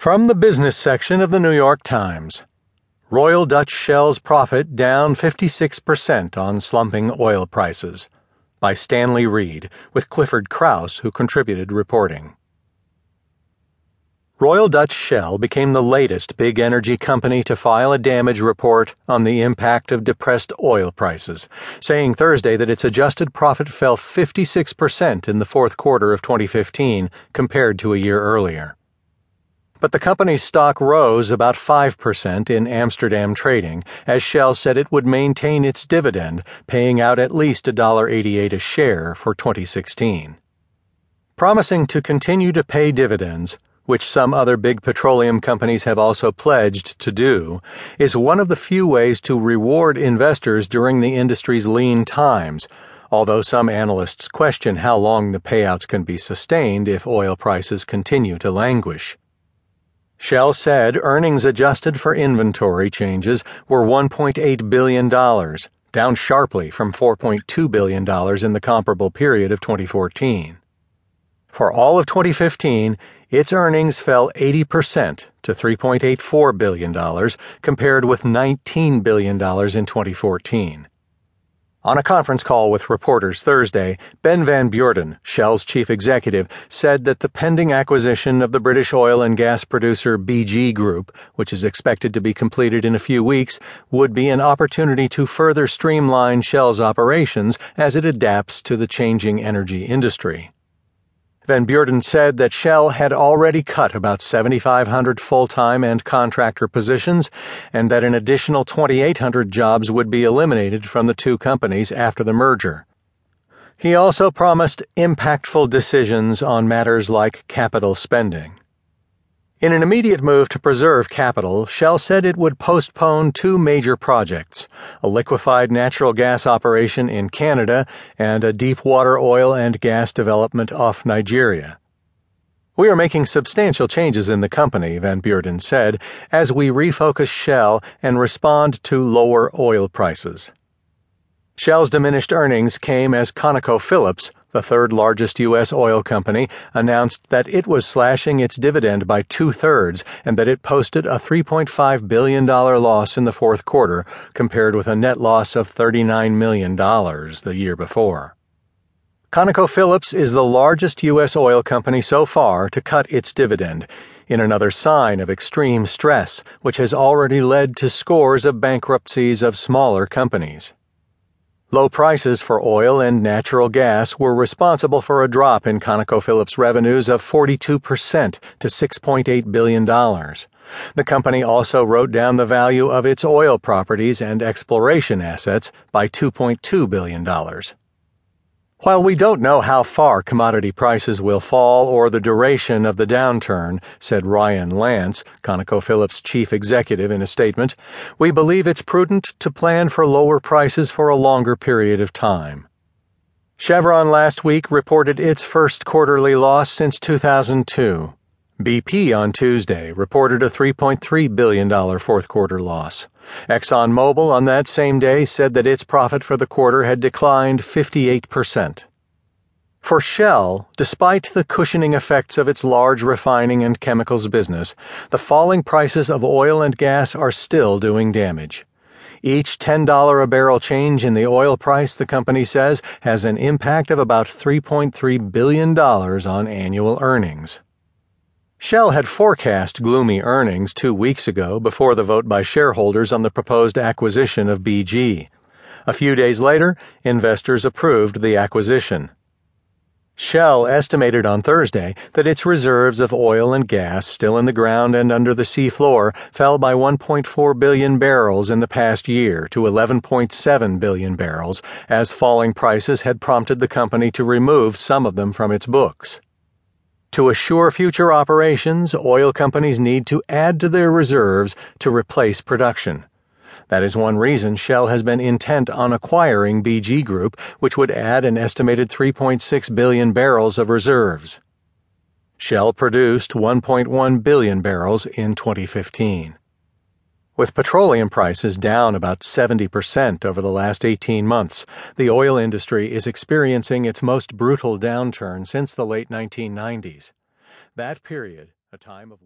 From the business section of the New York Times Royal Dutch Shell's profit down 56% on slumping oil prices. By Stanley Reed, with Clifford Krauss, who contributed reporting. Royal Dutch Shell became the latest big energy company to file a damage report on the impact of depressed oil prices, saying Thursday that its adjusted profit fell 56% in the fourth quarter of 2015 compared to a year earlier. But the company's stock rose about 5% in Amsterdam trading as Shell said it would maintain its dividend, paying out at least $1.88 a share for 2016. Promising to continue to pay dividends, which some other big petroleum companies have also pledged to do, is one of the few ways to reward investors during the industry's lean times, although some analysts question how long the payouts can be sustained if oil prices continue to languish. Shell said earnings adjusted for inventory changes were $1.8 billion, down sharply from $4.2 billion in the comparable period of 2014. For all of 2015, its earnings fell 80% to $3.84 billion, compared with $19 billion in 2014. On a conference call with reporters Thursday, Ben Van Beurden, Shell's chief executive, said that the pending acquisition of the British oil and gas producer BG Group, which is expected to be completed in a few weeks, would be an opportunity to further streamline Shell's operations as it adapts to the changing energy industry. Van Beurden said that Shell had already cut about 7,500 full time and contractor positions, and that an additional 2,800 jobs would be eliminated from the two companies after the merger. He also promised impactful decisions on matters like capital spending. In an immediate move to preserve capital, Shell said it would postpone two major projects a liquefied natural gas operation in Canada and a deep water oil and gas development off Nigeria. We are making substantial changes in the company, Van Beurden said, as we refocus Shell and respond to lower oil prices. Shell's diminished earnings came as ConocoPhillips the third largest U.S. oil company, announced that it was slashing its dividend by two thirds and that it posted a $3.5 billion loss in the fourth quarter, compared with a net loss of $39 million the year before. ConocoPhillips is the largest U.S. oil company so far to cut its dividend, in another sign of extreme stress, which has already led to scores of bankruptcies of smaller companies. Low prices for oil and natural gas were responsible for a drop in ConocoPhillips revenues of 42% to $6.8 billion. The company also wrote down the value of its oil properties and exploration assets by $2.2 billion. While we don't know how far commodity prices will fall or the duration of the downturn, said Ryan Lance, ConocoPhillips chief executive in a statement, we believe it's prudent to plan for lower prices for a longer period of time. Chevron last week reported its first quarterly loss since 2002. BP on Tuesday reported a $3.3 billion fourth quarter loss. ExxonMobil on that same day said that its profit for the quarter had declined 58%. For Shell, despite the cushioning effects of its large refining and chemicals business, the falling prices of oil and gas are still doing damage. Each $10 a barrel change in the oil price, the company says, has an impact of about $3.3 billion on annual earnings. Shell had forecast gloomy earnings two weeks ago before the vote by shareholders on the proposed acquisition of BG. A few days later, investors approved the acquisition. Shell estimated on Thursday that its reserves of oil and gas still in the ground and under the seafloor fell by 1.4 billion barrels in the past year to 11.7 billion barrels, as falling prices had prompted the company to remove some of them from its books. To assure future operations, oil companies need to add to their reserves to replace production. That is one reason Shell has been intent on acquiring BG Group, which would add an estimated 3.6 billion barrels of reserves. Shell produced 1.1 billion barrels in 2015. With petroleum prices down about 70% over the last 18 months, the oil industry is experiencing its most brutal downturn since the late 1990s. That period, a time of